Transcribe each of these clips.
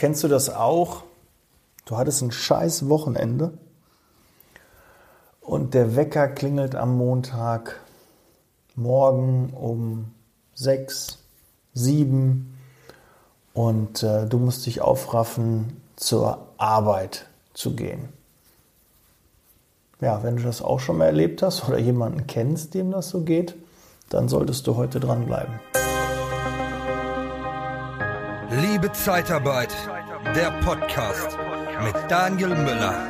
Kennst du das auch? Du hattest ein scheiß Wochenende und der Wecker klingelt am Montag morgen um sechs, sieben und äh, du musst dich aufraffen, zur Arbeit zu gehen. Ja, wenn du das auch schon mal erlebt hast oder jemanden kennst, dem das so geht, dann solltest du heute dranbleiben. Liebe Zeitarbeit, der Podcast mit Daniel Müller.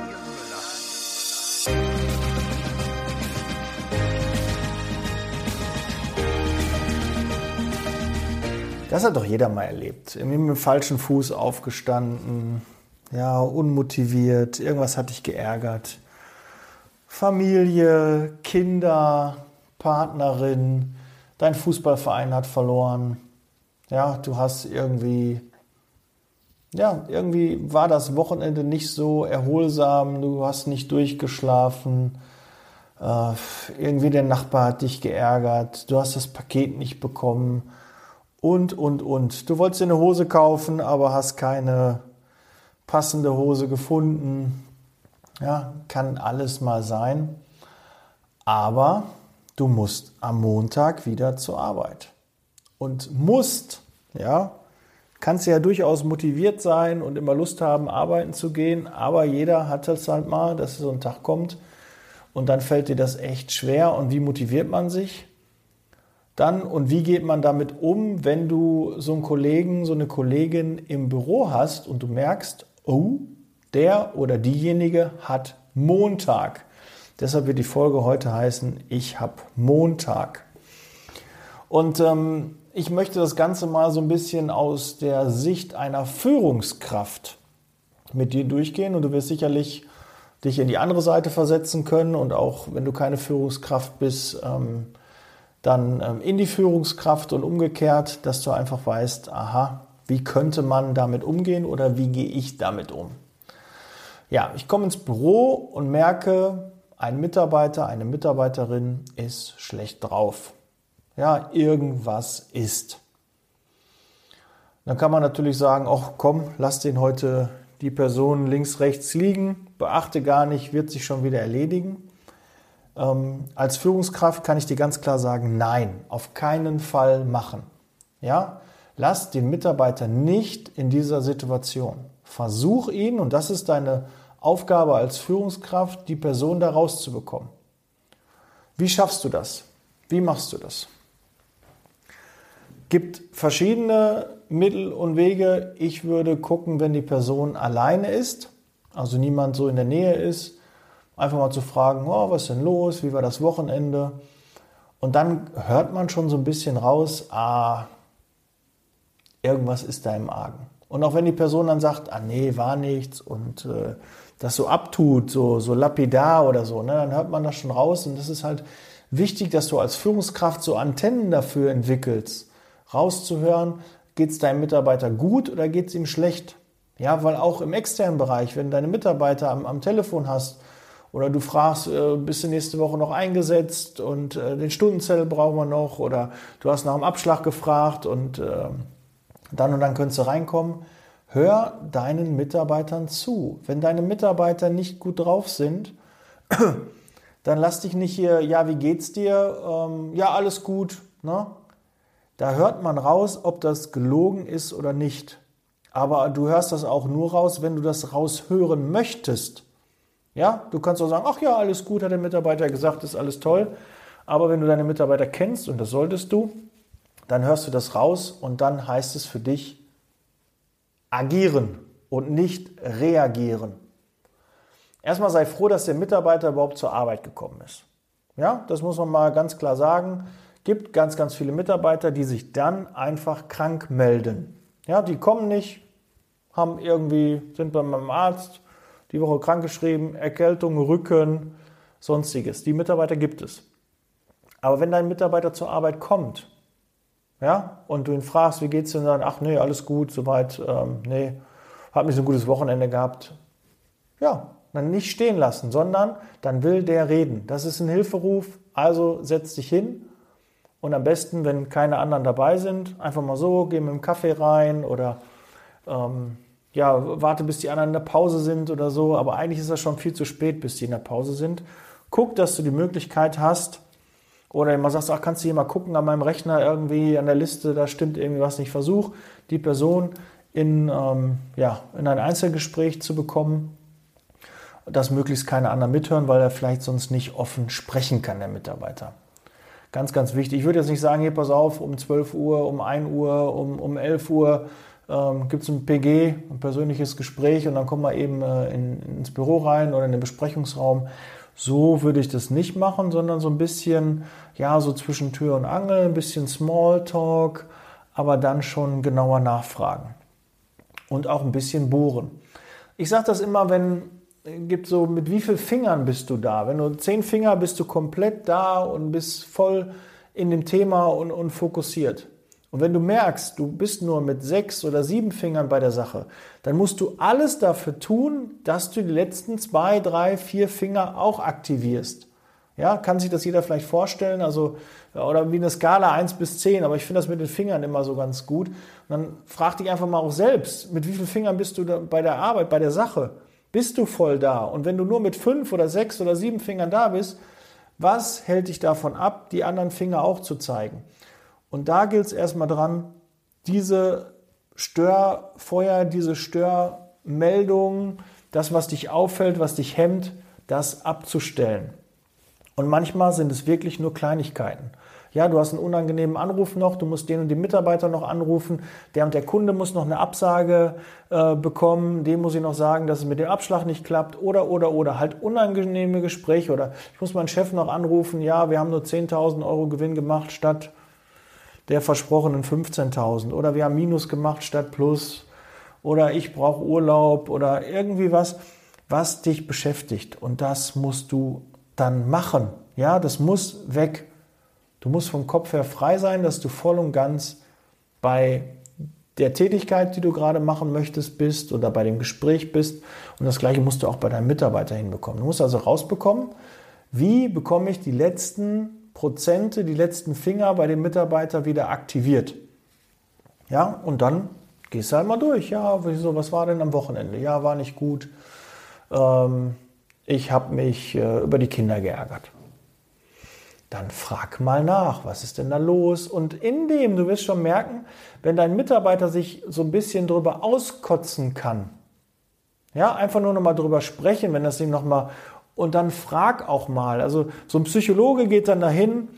Das hat doch jeder mal erlebt. Irgendwie mit dem falschen Fuß aufgestanden, ja, unmotiviert, irgendwas hat dich geärgert. Familie, Kinder, Partnerin, dein Fußballverein hat verloren. Ja, du hast irgendwie, ja, irgendwie war das Wochenende nicht so erholsam, du hast nicht durchgeschlafen. Äh, irgendwie der Nachbar hat dich geärgert, du hast das Paket nicht bekommen und, und, und. Du wolltest dir eine Hose kaufen, aber hast keine passende Hose gefunden. Ja, kann alles mal sein. Aber du musst am Montag wieder zur Arbeit. Und musst, ja, kannst ja durchaus motiviert sein und immer Lust haben, arbeiten zu gehen, aber jeder hat es halt mal, dass so ein Tag kommt und dann fällt dir das echt schwer. Und wie motiviert man sich? dann und wie geht man damit um, wenn du so einen Kollegen, so eine Kollegin im Büro hast und du merkst, oh, der oder diejenige hat Montag. Deshalb wird die Folge heute heißen, ich habe Montag. Und ähm, ich möchte das Ganze mal so ein bisschen aus der Sicht einer Führungskraft mit dir durchgehen und du wirst sicherlich dich in die andere Seite versetzen können und auch wenn du keine Führungskraft bist, ähm, dann ähm, in die Führungskraft und umgekehrt, dass du einfach weißt, aha, wie könnte man damit umgehen oder wie gehe ich damit um? Ja, ich komme ins Büro und merke, ein Mitarbeiter, eine Mitarbeiterin ist schlecht drauf. Ja, irgendwas ist. Dann kann man natürlich sagen, ach komm, lass den heute die Person links, rechts liegen, beachte gar nicht, wird sich schon wieder erledigen. Ähm, als Führungskraft kann ich dir ganz klar sagen, nein, auf keinen Fall machen. Ja, lass den Mitarbeiter nicht in dieser Situation. Versuch ihn, und das ist deine Aufgabe als Führungskraft, die Person da rauszubekommen. Wie schaffst du das? Wie machst du das? Gibt verschiedene Mittel und Wege. Ich würde gucken, wenn die Person alleine ist, also niemand so in der Nähe ist, Einfach mal zu fragen, oh, was ist denn los? Wie war das Wochenende? Und dann hört man schon so ein bisschen raus, ah, irgendwas ist da im Argen. Und auch wenn die Person dann sagt, ah nee, war nichts und äh, das so abtut, so, so lapidar oder so, ne, dann hört man das schon raus. Und das ist halt wichtig, dass du als Führungskraft so Antennen dafür entwickelst, rauszuhören, geht es deinem Mitarbeiter gut oder geht es ihm schlecht? Ja, weil auch im externen Bereich, wenn du deine Mitarbeiter am, am Telefon hast oder du fragst, äh, bist du nächste Woche noch eingesetzt und äh, den Stundenzettel brauchen wir noch. Oder du hast nach dem Abschlag gefragt und äh, dann und dann könntest du reinkommen. Hör deinen Mitarbeitern zu. Wenn deine Mitarbeiter nicht gut drauf sind, dann lass dich nicht hier, ja, wie geht's dir? Ähm, ja, alles gut. Ne? Da hört man raus, ob das gelogen ist oder nicht. Aber du hörst das auch nur raus, wenn du das raushören möchtest. Ja, du kannst auch sagen, ach ja, alles gut, hat der Mitarbeiter gesagt, ist alles toll. Aber wenn du deine Mitarbeiter kennst, und das solltest du, dann hörst du das raus und dann heißt es für dich agieren und nicht reagieren. Erstmal sei froh, dass der Mitarbeiter überhaupt zur Arbeit gekommen ist. Ja, das muss man mal ganz klar sagen. Gibt ganz, ganz viele Mitarbeiter, die sich dann einfach krank melden. Ja, die kommen nicht, haben irgendwie, sind bei meinem Arzt, die Woche krankgeschrieben, Erkältung, Rücken, sonstiges. Die Mitarbeiter gibt es. Aber wenn dein Mitarbeiter zur Arbeit kommt, ja, und du ihn fragst, wie geht's denn dann? Ach nee, alles gut, soweit, ähm, nee, hab nicht so ein gutes Wochenende gehabt. Ja, dann nicht stehen lassen, sondern dann will der reden. Das ist ein Hilferuf, also setz dich hin und am besten, wenn keine anderen dabei sind, einfach mal so, geh mit dem Kaffee rein oder ähm, ja, warte, bis die anderen in der Pause sind oder so, aber eigentlich ist das schon viel zu spät, bis die in der Pause sind. Guck, dass du die Möglichkeit hast, oder man sagt, ach, kannst du hier mal gucken an meinem Rechner irgendwie an der Liste, da stimmt irgendwie was nicht. Versuch, die Person in, ähm, ja, in ein Einzelgespräch zu bekommen, dass möglichst keine anderen mithören, weil er vielleicht sonst nicht offen sprechen kann, der Mitarbeiter. Ganz, ganz wichtig. Ich würde jetzt nicht sagen, hier pass auf, um 12 Uhr, um 1 Uhr, um, um 11 Uhr ähm, gibt es ein PG, ein persönliches Gespräch und dann kommen wir eben äh, in, ins Büro rein oder in den Besprechungsraum. So würde ich das nicht machen, sondern so ein bisschen, ja, so zwischen Tür und Angel, ein bisschen Smalltalk, aber dann schon genauer nachfragen. Und auch ein bisschen bohren. Ich sage das immer, wenn gibt so, mit wie vielen Fingern bist du da? Wenn du zehn Finger bist du komplett da und bist voll in dem Thema und, und fokussiert. Und wenn du merkst, du bist nur mit sechs oder sieben Fingern bei der Sache, dann musst du alles dafür tun, dass du die letzten zwei, drei, vier Finger auch aktivierst. Ja, kann sich das jeder vielleicht vorstellen, also, oder wie eine Skala 1 bis 10, aber ich finde das mit den Fingern immer so ganz gut. Und dann frag dich einfach mal auch selbst, mit wie vielen Fingern bist du bei der Arbeit, bei der Sache? Bist du voll da? Und wenn du nur mit fünf oder sechs oder sieben Fingern da bist, was hält dich davon ab, die anderen Finger auch zu zeigen? Und da gilt es erstmal dran, diese Störfeuer, diese Störmeldungen, das, was dich auffällt, was dich hemmt, das abzustellen. Und manchmal sind es wirklich nur Kleinigkeiten. Ja, du hast einen unangenehmen Anruf noch, du musst den und den Mitarbeiter noch anrufen, der und der Kunde muss noch eine Absage äh, bekommen, dem muss ich noch sagen, dass es mit dem Abschlag nicht klappt oder, oder, oder halt unangenehme Gespräche oder ich muss meinen Chef noch anrufen, ja, wir haben nur 10.000 Euro Gewinn gemacht statt der versprochenen 15.000 oder wir haben Minus gemacht statt Plus oder ich brauche Urlaub oder irgendwie was, was dich beschäftigt und das musst du dann machen. Ja, das muss weg. Du musst vom Kopf her frei sein, dass du voll und ganz bei der Tätigkeit, die du gerade machen möchtest, bist oder bei dem Gespräch bist. Und das Gleiche musst du auch bei deinem Mitarbeiter hinbekommen. Du musst also rausbekommen, wie bekomme ich die letzten Prozente, die letzten Finger bei dem Mitarbeiter wieder aktiviert. Ja, und dann gehst du halt mal durch. Ja, wieso, was war denn am Wochenende? Ja, war nicht gut. Ähm, ich habe mich äh, über die Kinder geärgert dann frag mal nach, was ist denn da los? Und in dem, du wirst schon merken, wenn dein Mitarbeiter sich so ein bisschen drüber auskotzen kann, ja, einfach nur nochmal drüber sprechen, wenn das ihm nochmal, und dann frag auch mal. Also so ein Psychologe geht dann dahin,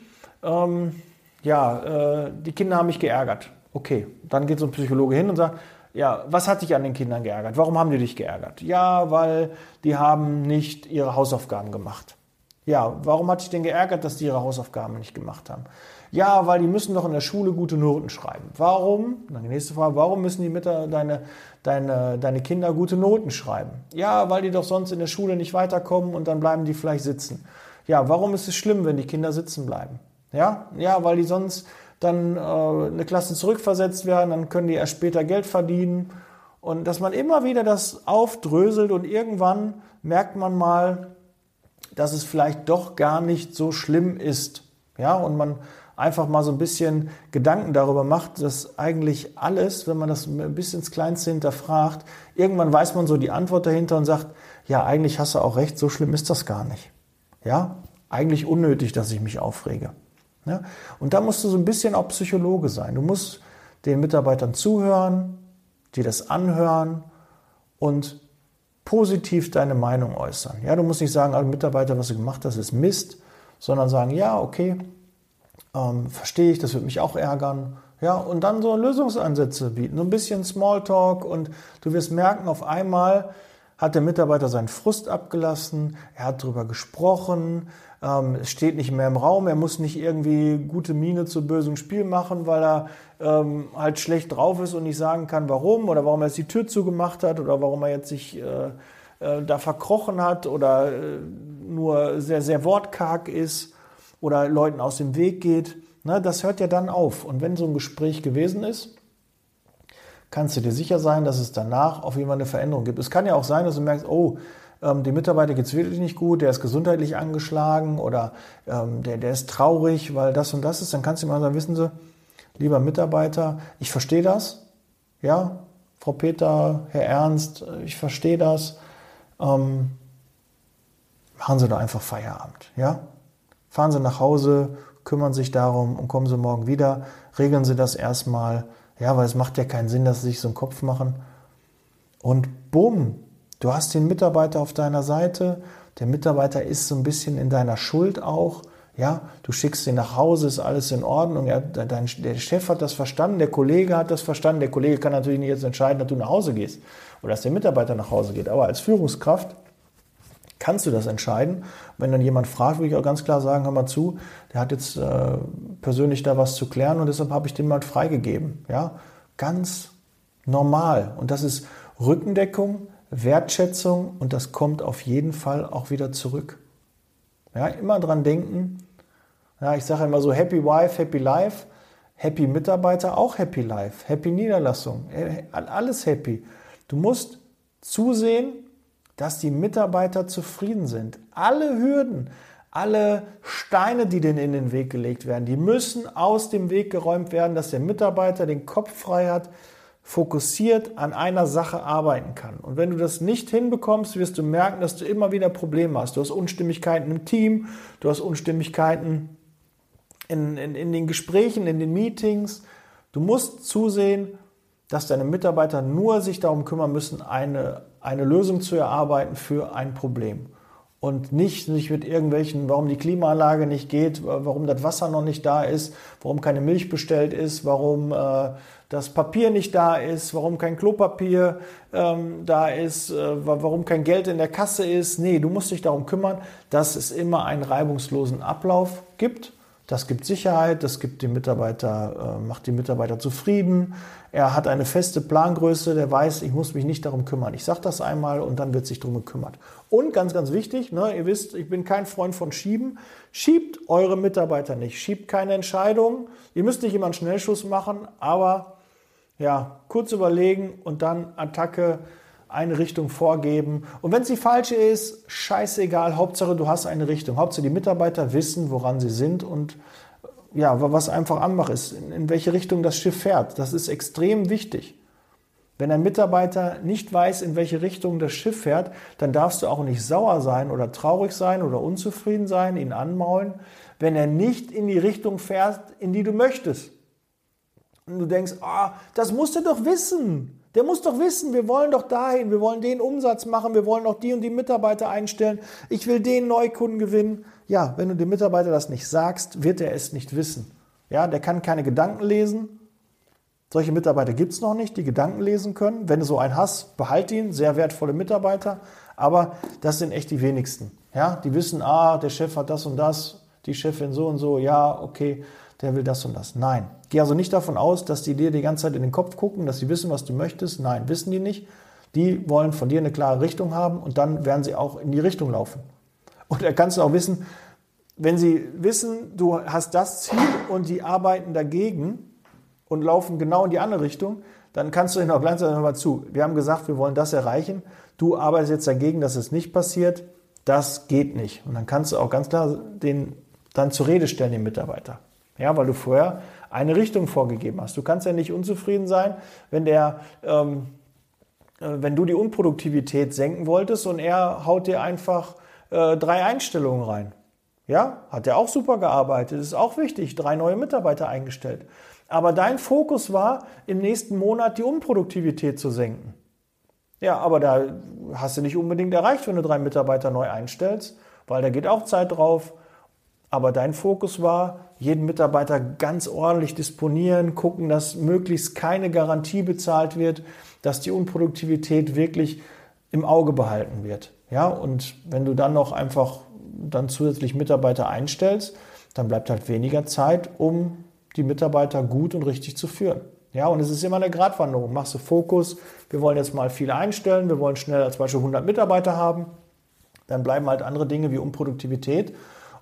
ähm, ja, äh, die Kinder haben mich geärgert. Okay, dann geht so ein Psychologe hin und sagt, ja, was hat dich an den Kindern geärgert? Warum haben die dich geärgert? Ja, weil die haben nicht ihre Hausaufgaben gemacht. Ja, warum hat dich denn geärgert, dass die ihre Hausaufgaben nicht gemacht haben? Ja, weil die müssen doch in der Schule gute Noten schreiben. Warum? Dann die nächste Frage, warum müssen die mit deine, deine, deine Kinder gute Noten schreiben? Ja, weil die doch sonst in der Schule nicht weiterkommen und dann bleiben die vielleicht sitzen. Ja, warum ist es schlimm, wenn die Kinder sitzen bleiben? Ja, ja, weil die sonst dann äh, eine Klasse zurückversetzt werden, dann können die erst später Geld verdienen. Und dass man immer wieder das aufdröselt und irgendwann merkt man mal, dass es vielleicht doch gar nicht so schlimm ist. Ja, und man einfach mal so ein bisschen Gedanken darüber macht, dass eigentlich alles, wenn man das ein bisschen ins Kleinste hinterfragt, irgendwann weiß man so die Antwort dahinter und sagt, ja, eigentlich hast du auch recht, so schlimm ist das gar nicht. Ja, eigentlich unnötig, dass ich mich aufrege. Ja? Und da musst du so ein bisschen auch Psychologe sein. Du musst den Mitarbeitern zuhören, dir das anhören und positiv deine Meinung äußern. Ja, du musst nicht sagen, alle Mitarbeiter, was du gemacht hast, ist Mist, sondern sagen, ja, okay, ähm, verstehe ich, das wird mich auch ärgern. Ja, und dann so Lösungsansätze bieten, so ein bisschen Smalltalk und du wirst merken, auf einmal hat der Mitarbeiter seinen Frust abgelassen, er hat darüber gesprochen, ähm, es steht nicht mehr im Raum, er muss nicht irgendwie gute Miene zu bösem Spiel machen, weil er ähm, halt schlecht drauf ist und nicht sagen kann, warum oder warum er jetzt die Tür zugemacht hat oder warum er jetzt sich äh, äh, da verkrochen hat oder äh, nur sehr, sehr wortkarg ist oder Leuten aus dem Weg geht. Ne, das hört ja dann auf. Und wenn so ein Gespräch gewesen ist, kannst du dir sicher sein, dass es danach auf jeden Fall eine Veränderung gibt. Es kann ja auch sein, dass du merkst, oh, ähm, dem Mitarbeiter geht es wirklich nicht gut, der ist gesundheitlich angeschlagen oder ähm, der, der ist traurig, weil das und das ist. Dann kannst du mal sagen, wissen Sie, lieber Mitarbeiter, ich verstehe das, ja, Frau Peter, Herr Ernst, ich verstehe das. Ähm, machen Sie doch einfach Feierabend, ja? Fahren Sie nach Hause, kümmern sich darum und kommen Sie morgen wieder. Regeln Sie das erstmal, ja, weil es macht ja keinen Sinn, dass Sie sich so einen Kopf machen. Und bumm, du hast den Mitarbeiter auf deiner Seite. Der Mitarbeiter ist so ein bisschen in deiner Schuld auch. Ja, du schickst ihn nach Hause, ist alles in Ordnung. Ja, dein, der Chef hat das verstanden, der Kollege hat das verstanden. Der Kollege kann natürlich nicht jetzt entscheiden, dass du nach Hause gehst oder dass der Mitarbeiter nach Hause geht. Aber als Führungskraft kannst du das entscheiden. Wenn dann jemand fragt, würde ich auch ganz klar sagen, hör mal zu, der hat jetzt äh, persönlich da was zu klären und deshalb habe ich den mal freigegeben. Ja, ganz normal. Und das ist Rückendeckung, Wertschätzung und das kommt auf jeden Fall auch wieder zurück. Ja, immer dran denken. Ja, ich sage immer so Happy Wife, Happy Life. Happy Mitarbeiter, auch Happy Life. Happy Niederlassung. Alles happy. Du musst zusehen, dass die Mitarbeiter zufrieden sind. Alle Hürden, alle Steine, die denen in den Weg gelegt werden, die müssen aus dem Weg geräumt werden, dass der Mitarbeiter den Kopf frei hat, fokussiert an einer Sache arbeiten kann. Und wenn du das nicht hinbekommst, wirst du merken, dass du immer wieder Probleme hast. Du hast Unstimmigkeiten im Team, du hast Unstimmigkeiten in, in, in den Gesprächen, in den Meetings. Du musst zusehen, dass deine Mitarbeiter nur sich darum kümmern müssen, eine, eine Lösung zu erarbeiten für ein Problem. Und nicht sich mit irgendwelchen, warum die Klimaanlage nicht geht, warum das Wasser noch nicht da ist, warum keine Milch bestellt ist, warum äh, das Papier nicht da ist, warum kein Klopapier ähm, da ist, äh, warum kein Geld in der Kasse ist. Nee, du musst dich darum kümmern, dass es immer einen reibungslosen Ablauf gibt. Das gibt Sicherheit, das gibt den Mitarbeiter, äh, macht die Mitarbeiter zufrieden. Er hat eine feste Plangröße, der weiß, ich muss mich nicht darum kümmern. Ich sage das einmal und dann wird sich darum gekümmert. Und ganz, ganz wichtig, ne, ihr wisst, ich bin kein Freund von Schieben. Schiebt eure Mitarbeiter nicht, schiebt keine Entscheidungen. Ihr müsst nicht immer einen Schnellschuss machen, aber ja, kurz überlegen und dann Attacke eine Richtung vorgeben. Und wenn es die falsche ist, scheißegal, Hauptsache du hast eine Richtung. Hauptsache die Mitarbeiter wissen, woran sie sind und ja, was einfach anmacht ist, in, welche Richtung das Schiff fährt. Das ist extrem wichtig. Wenn ein Mitarbeiter nicht weiß, in welche Richtung das Schiff fährt, dann darfst du auch nicht sauer sein oder traurig sein oder unzufrieden sein, ihn anmaulen, wenn er nicht in die Richtung fährt, in die du möchtest. Und du denkst, ah, das musst du doch wissen. Der muss doch wissen, wir wollen doch dahin, wir wollen den Umsatz machen, wir wollen auch die und die Mitarbeiter einstellen, ich will den Neukunden gewinnen. Ja, wenn du dem Mitarbeiter das nicht sagst, wird er es nicht wissen. Ja, der kann keine Gedanken lesen. Solche Mitarbeiter gibt es noch nicht, die Gedanken lesen können. Wenn du so einen hast, behalte ihn, sehr wertvolle Mitarbeiter. Aber das sind echt die wenigsten. Ja, die wissen, ah, der Chef hat das und das, die Chefin so und so, ja, okay, der will das und das. Nein. Geh also nicht davon aus, dass die dir die ganze Zeit in den Kopf gucken, dass sie wissen, was du möchtest. Nein, wissen die nicht. Die wollen von dir eine klare Richtung haben und dann werden sie auch in die Richtung laufen. Und da kannst du auch wissen, wenn sie wissen, du hast das Ziel und die arbeiten dagegen und laufen genau in die andere Richtung, dann kannst du ihnen auch gleichzeitig nochmal zu. Wir haben gesagt, wir wollen das erreichen. Du arbeitest jetzt dagegen, dass es nicht passiert. Das geht nicht. Und dann kannst du auch ganz klar den dann zur Rede stellen, den Mitarbeiter. Ja, weil du vorher eine Richtung vorgegeben hast. Du kannst ja nicht unzufrieden sein, wenn der, ähm, äh, wenn du die Unproduktivität senken wolltest und er haut dir einfach äh, drei Einstellungen rein. Ja, hat er auch super gearbeitet, ist auch wichtig, drei neue Mitarbeiter eingestellt. Aber dein Fokus war, im nächsten Monat die Unproduktivität zu senken. Ja, aber da hast du nicht unbedingt erreicht, wenn du drei Mitarbeiter neu einstellst, weil da geht auch Zeit drauf. Aber dein Fokus war, jeden Mitarbeiter ganz ordentlich disponieren, gucken, dass möglichst keine Garantie bezahlt wird, dass die Unproduktivität wirklich im Auge behalten wird. Ja, und wenn du dann noch einfach dann zusätzlich Mitarbeiter einstellst, dann bleibt halt weniger Zeit, um die Mitarbeiter gut und richtig zu führen. Ja, und es ist immer eine Gratwanderung. Machst du Fokus, wir wollen jetzt mal viele einstellen, wir wollen schnell als Beispiel 100 Mitarbeiter haben, dann bleiben halt andere Dinge wie Unproduktivität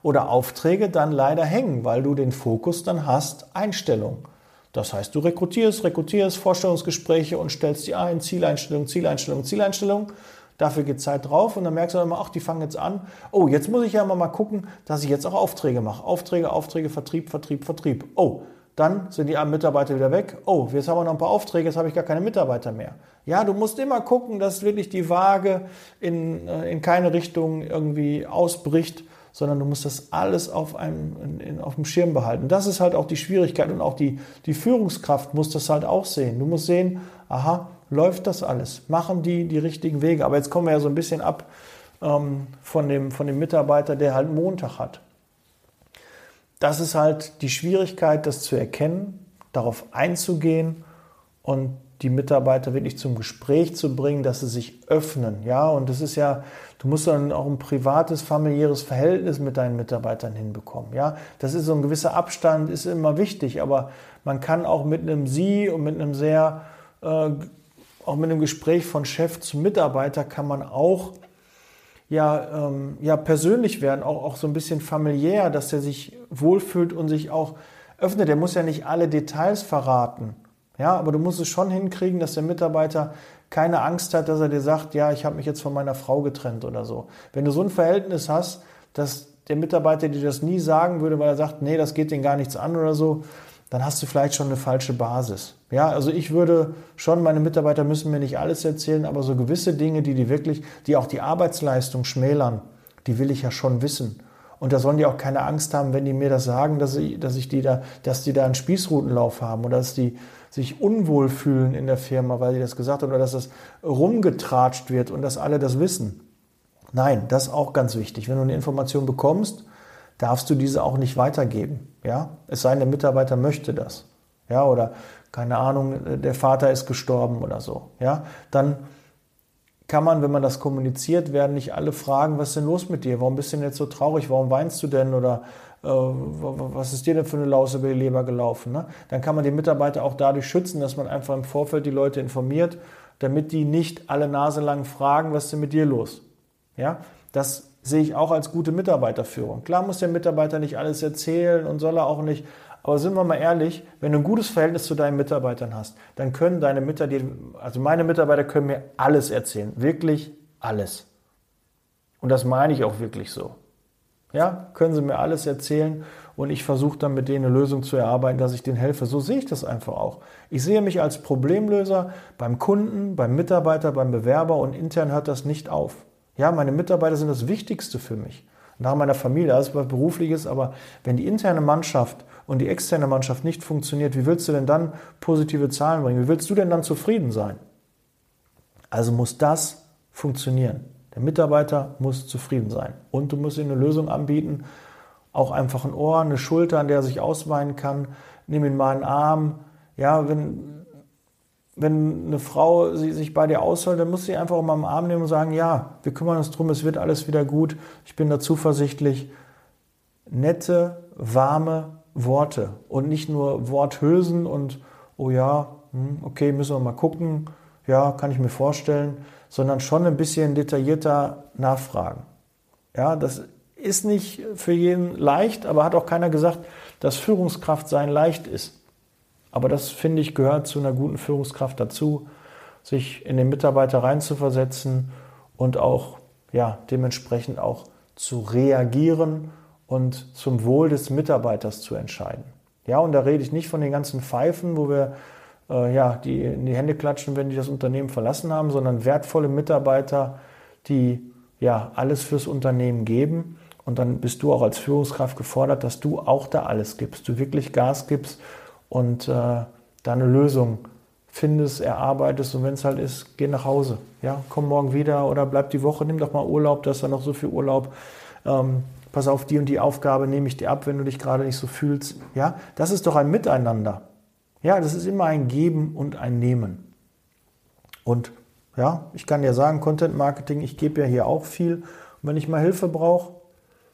oder Aufträge dann leider hängen, weil du den Fokus dann hast, Einstellung. Das heißt, du rekrutierst, rekrutierst Vorstellungsgespräche und stellst die ein, Zieleinstellung, Zieleinstellung, Zieleinstellung. Dafür geht Zeit drauf und dann merkst du dann immer, ach, die fangen jetzt an. Oh, jetzt muss ich ja mal gucken, dass ich jetzt auch Aufträge mache. Aufträge, Aufträge, Vertrieb, Vertrieb, Vertrieb. Oh, Dann sind die Mitarbeiter wieder weg. Oh, jetzt haben wir noch ein paar Aufträge, jetzt habe ich gar keine Mitarbeiter mehr. Ja, du musst immer gucken, dass wirklich die Waage in, äh, in keine Richtung irgendwie ausbricht, sondern du musst das alles auf, einem, in, in, auf dem Schirm behalten. Das ist halt auch die Schwierigkeit und auch die, die Führungskraft muss das halt auch sehen. Du musst sehen, aha, läuft das alles? Machen die die richtigen Wege? Aber jetzt kommen wir ja so ein bisschen ab ähm, von, dem, von dem Mitarbeiter, der halt Montag hat. Das ist halt die Schwierigkeit, das zu erkennen, darauf einzugehen und die Mitarbeiter wirklich zum Gespräch zu bringen, dass sie sich öffnen. Ja, und das ist ja, du musst dann auch ein privates, familiäres Verhältnis mit deinen Mitarbeitern hinbekommen. Ja, das ist so ein gewisser Abstand, ist immer wichtig, aber man kann auch mit einem Sie und mit einem sehr, äh, auch mit einem Gespräch von Chef zu Mitarbeiter kann man auch ja, ähm, ja persönlich werden, auch, auch so ein bisschen familiär, dass er sich wohlfühlt und sich auch öffnet. Er muss ja nicht alle Details verraten. Ja, aber du musst es schon hinkriegen, dass der Mitarbeiter keine Angst hat, dass er dir sagt, ja, ich habe mich jetzt von meiner Frau getrennt oder so. Wenn du so ein Verhältnis hast, dass der Mitarbeiter dir das nie sagen würde, weil er sagt, nee, das geht den gar nichts an oder so, dann hast du vielleicht schon eine falsche Basis. Ja, also ich würde schon, meine Mitarbeiter müssen mir nicht alles erzählen, aber so gewisse Dinge, die die wirklich, die auch die Arbeitsleistung schmälern, die will ich ja schon wissen. Und da sollen die auch keine Angst haben, wenn die mir das sagen, dass ich, dass ich die da, dass die da einen Spießrutenlauf haben oder dass die sich unwohl fühlen in der Firma, weil sie das gesagt haben, oder dass das rumgetratscht wird und dass alle das wissen. Nein, das ist auch ganz wichtig. Wenn du eine Information bekommst, darfst du diese auch nicht weitergeben. Ja? Es sei denn, der Mitarbeiter möchte das. Ja, oder keine Ahnung, der Vater ist gestorben oder so. Ja, dann kann man, wenn man das kommuniziert, werden nicht alle fragen, was ist denn los mit dir? Warum bist du denn jetzt so traurig? Warum weinst du denn? Oder äh, was ist dir denn für eine Laus über die Leber gelaufen? Ne? Dann kann man die Mitarbeiter auch dadurch schützen, dass man einfach im Vorfeld die Leute informiert, damit die nicht alle Nase lang fragen, was ist denn mit dir los? Ja, das sehe ich auch als gute Mitarbeiterführung. Klar muss der Mitarbeiter nicht alles erzählen und soll er auch nicht, aber sind wir mal ehrlich, wenn du ein gutes Verhältnis zu deinen Mitarbeitern hast, dann können deine Mitarbeiter, also meine Mitarbeiter können mir alles erzählen, wirklich alles. Und das meine ich auch wirklich so. Ja, können sie mir alles erzählen und ich versuche dann mit denen eine Lösung zu erarbeiten, dass ich denen helfe. So sehe ich das einfach auch. Ich sehe mich als Problemlöser beim Kunden, beim Mitarbeiter, beim Bewerber und intern hört das nicht auf. Ja, meine Mitarbeiter sind das Wichtigste für mich. Nach meiner Familie, alles was berufliches, aber wenn die interne Mannschaft und die externe Mannschaft nicht funktioniert, wie willst du denn dann positive Zahlen bringen? Wie willst du denn dann zufrieden sein? Also muss das funktionieren. Der Mitarbeiter muss zufrieden sein. Und du musst ihm eine Lösung anbieten, auch einfach ein Ohr, eine Schulter, an der er sich ausweinen kann. Nimm ihn mal einen Arm. Ja, wenn, wenn eine Frau sich bei dir ausholt, dann muss sie einfach mal am Arm nehmen und sagen, ja, wir kümmern uns drum, es wird alles wieder gut, ich bin da zuversichtlich. Nette, warme Worte und nicht nur Worthülsen und, oh ja, hm, okay, müssen wir mal gucken, ja, kann ich mir vorstellen, sondern schon ein bisschen detaillierter nachfragen. Ja, das ist nicht für jeden leicht, aber hat auch keiner gesagt, dass Führungskraft sein leicht ist. Aber das, finde ich, gehört zu einer guten Führungskraft dazu, sich in den Mitarbeiter reinzuversetzen und auch ja, dementsprechend auch zu reagieren und zum Wohl des Mitarbeiters zu entscheiden. Ja, und da rede ich nicht von den ganzen Pfeifen, wo wir äh, ja, die in die Hände klatschen, wenn die das Unternehmen verlassen haben, sondern wertvolle Mitarbeiter, die ja alles fürs Unternehmen geben. Und dann bist du auch als Führungskraft gefordert, dass du auch da alles gibst, du wirklich Gas gibst und äh, da eine Lösung findest, erarbeitest und wenn es halt ist, geh nach Hause. Ja, komm morgen wieder oder bleib die Woche, nimm doch mal Urlaub, da ist ja noch so viel Urlaub. Ähm, pass auf, die und die Aufgabe nehme ich dir ab, wenn du dich gerade nicht so fühlst. Ja, das ist doch ein Miteinander. Ja, das ist immer ein Geben und ein Nehmen. Und ja, ich kann dir sagen, Content Marketing, ich gebe ja hier auch viel. Und wenn ich mal Hilfe brauche,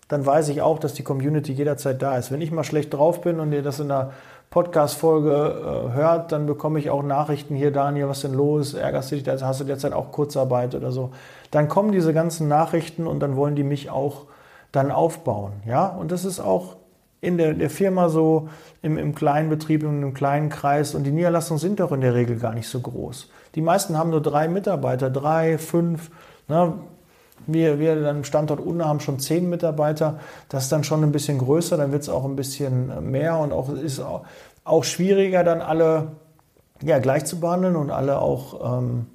dann weiß ich auch, dass die Community jederzeit da ist. Wenn ich mal schlecht drauf bin und ihr das in einer Podcast-Folge äh, hört, dann bekomme ich auch Nachrichten hier, Daniel, was denn los? Ärgerst du dich, hast du derzeit auch Kurzarbeit oder so? Dann kommen diese ganzen Nachrichten und dann wollen die mich auch dann aufbauen. Ja, und das ist auch in der, der Firma so, im, im kleinen Betrieb, in einem kleinen Kreis. Und die Niederlassungen sind doch in der Regel gar nicht so groß. Die meisten haben nur drei Mitarbeiter, drei, fünf. Ne? Wir, wir dann im Standort Unna haben schon zehn Mitarbeiter. Das ist dann schon ein bisschen größer, dann wird es auch ein bisschen mehr und auch ist auch, schwieriger, dann alle ja, gleich zu behandeln und alle auch ähm,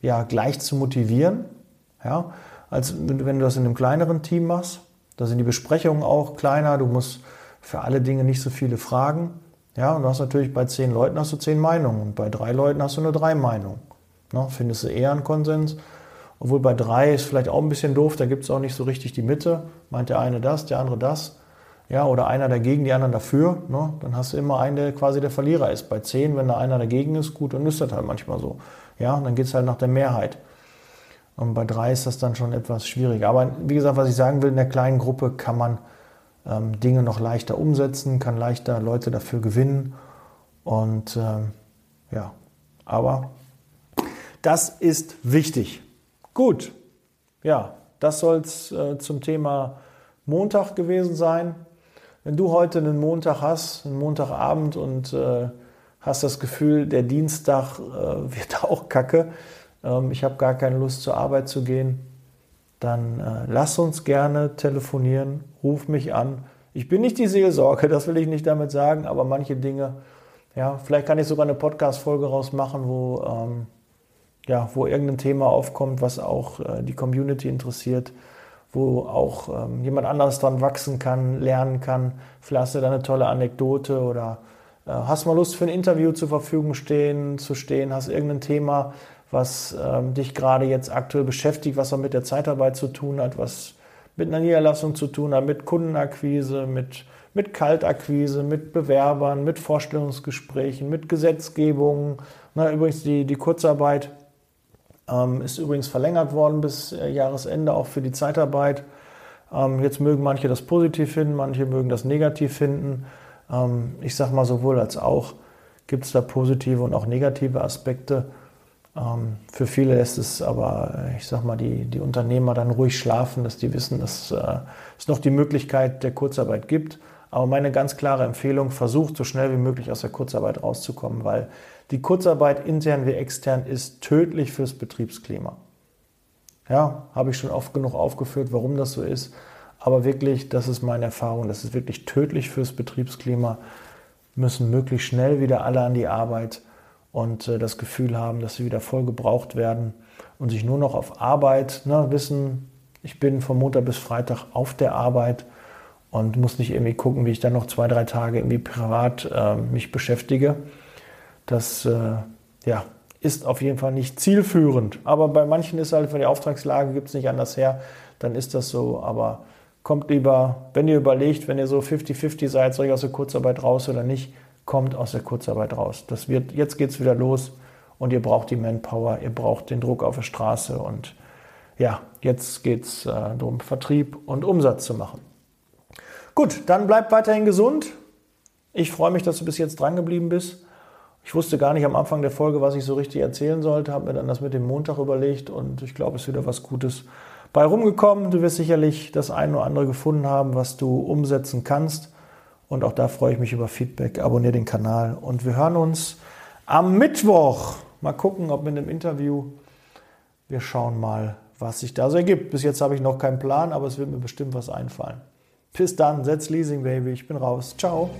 ja, gleich zu motivieren, ja, als wenn du das in einem kleineren Team machst. Da sind die Besprechungen auch kleiner, du musst für alle Dinge nicht so viele fragen. Ja, und du hast natürlich bei zehn Leuten hast du zehn Meinungen und bei drei Leuten hast du nur drei Meinungen. Ne, findest du eher einen Konsens. Obwohl bei drei ist vielleicht auch ein bisschen doof, da gibt es auch nicht so richtig die Mitte. Meint der eine das, der andere das. Ja, oder einer dagegen, die anderen dafür. Ne? Dann hast du immer einen, der quasi der Verlierer ist. Bei zehn, wenn da einer dagegen ist, gut, dann ist das halt manchmal so. Ja, und dann geht es halt nach der Mehrheit. Und bei drei ist das dann schon etwas schwieriger. Aber wie gesagt, was ich sagen will, in der kleinen Gruppe kann man ähm, Dinge noch leichter umsetzen, kann leichter Leute dafür gewinnen. Und ähm, ja, aber das ist wichtig. Gut, ja, das soll es äh, zum Thema Montag gewesen sein. Wenn du heute einen Montag hast, einen Montagabend und äh, hast das Gefühl, der Dienstag äh, wird auch kacke, ähm, ich habe gar keine Lust zur Arbeit zu gehen, dann äh, lass uns gerne telefonieren, ruf mich an. Ich bin nicht die Seelsorge, das will ich nicht damit sagen, aber manche Dinge, ja, vielleicht kann ich sogar eine Podcast-Folge rausmachen, wo, ähm, ja, wo irgendein Thema aufkommt, was auch äh, die Community interessiert wo auch ähm, jemand anderes dran wachsen kann, lernen kann. Vielleicht hast du da eine tolle Anekdote oder äh, hast mal Lust für ein Interview zur Verfügung stehen, zu stehen, hast irgendein Thema, was ähm, dich gerade jetzt aktuell beschäftigt, was auch mit der Zeitarbeit zu tun hat, was mit einer Niederlassung zu tun hat, mit Kundenakquise, mit, mit Kaltakquise, mit Bewerbern, mit Vorstellungsgesprächen, mit Gesetzgebung. Na, übrigens die, die Kurzarbeit ähm, ist übrigens verlängert worden bis äh, Jahresende, auch für die Zeitarbeit. Ähm, jetzt mögen manche das positiv finden, manche mögen das negativ finden. Ähm, ich sage mal sowohl als auch gibt es da positive und auch negative Aspekte. Ähm, für viele lässt es aber, äh, ich sage mal, die, die Unternehmer dann ruhig schlafen, dass die wissen, dass äh, es noch die Möglichkeit der Kurzarbeit gibt. Aber meine ganz klare Empfehlung, versucht so schnell wie möglich aus der Kurzarbeit rauszukommen, weil die Kurzarbeit intern wie extern ist tödlich fürs Betriebsklima. Ja, habe ich schon oft genug aufgeführt, warum das so ist. Aber wirklich, das ist meine Erfahrung, das ist wirklich tödlich fürs Betriebsklima. Müssen möglichst schnell wieder alle an die Arbeit und äh, das Gefühl haben, dass sie wieder voll gebraucht werden und sich nur noch auf Arbeit ne, wissen, ich bin von Montag bis Freitag auf der Arbeit und muss nicht irgendwie gucken, wie ich dann noch zwei, drei Tage irgendwie privat äh, mich beschäftige. Das äh, ja, ist auf jeden Fall nicht zielführend. Aber bei manchen ist halt, wenn die Auftragslage gibt es nicht anders her, dann ist das so. Aber kommt lieber, wenn ihr überlegt, wenn ihr so 50-50 seid, soll ich aus der Kurzarbeit raus oder nicht, kommt aus der Kurzarbeit raus. Das wird, jetzt geht es wieder los und ihr braucht die Manpower, ihr braucht den Druck auf der Straße und ja, jetzt geht es äh, darum, Vertrieb und Umsatz zu machen. Gut, dann bleibt weiterhin gesund. Ich freue mich, dass du bis jetzt dran geblieben bist. Ich wusste gar nicht am Anfang der Folge, was ich so richtig erzählen sollte, habe mir dann das mit dem Montag überlegt und ich glaube, es ist wieder was Gutes bei rumgekommen. Du wirst sicherlich das eine oder andere gefunden haben, was du umsetzen kannst. Und auch da freue ich mich über Feedback. Abonniere den Kanal und wir hören uns am Mittwoch. Mal gucken, ob mit dem Interview. Wir schauen mal, was sich da so ergibt. Bis jetzt habe ich noch keinen Plan, aber es wird mir bestimmt was einfallen. Bis dann, setz Leasing Baby. Ich bin raus. Ciao.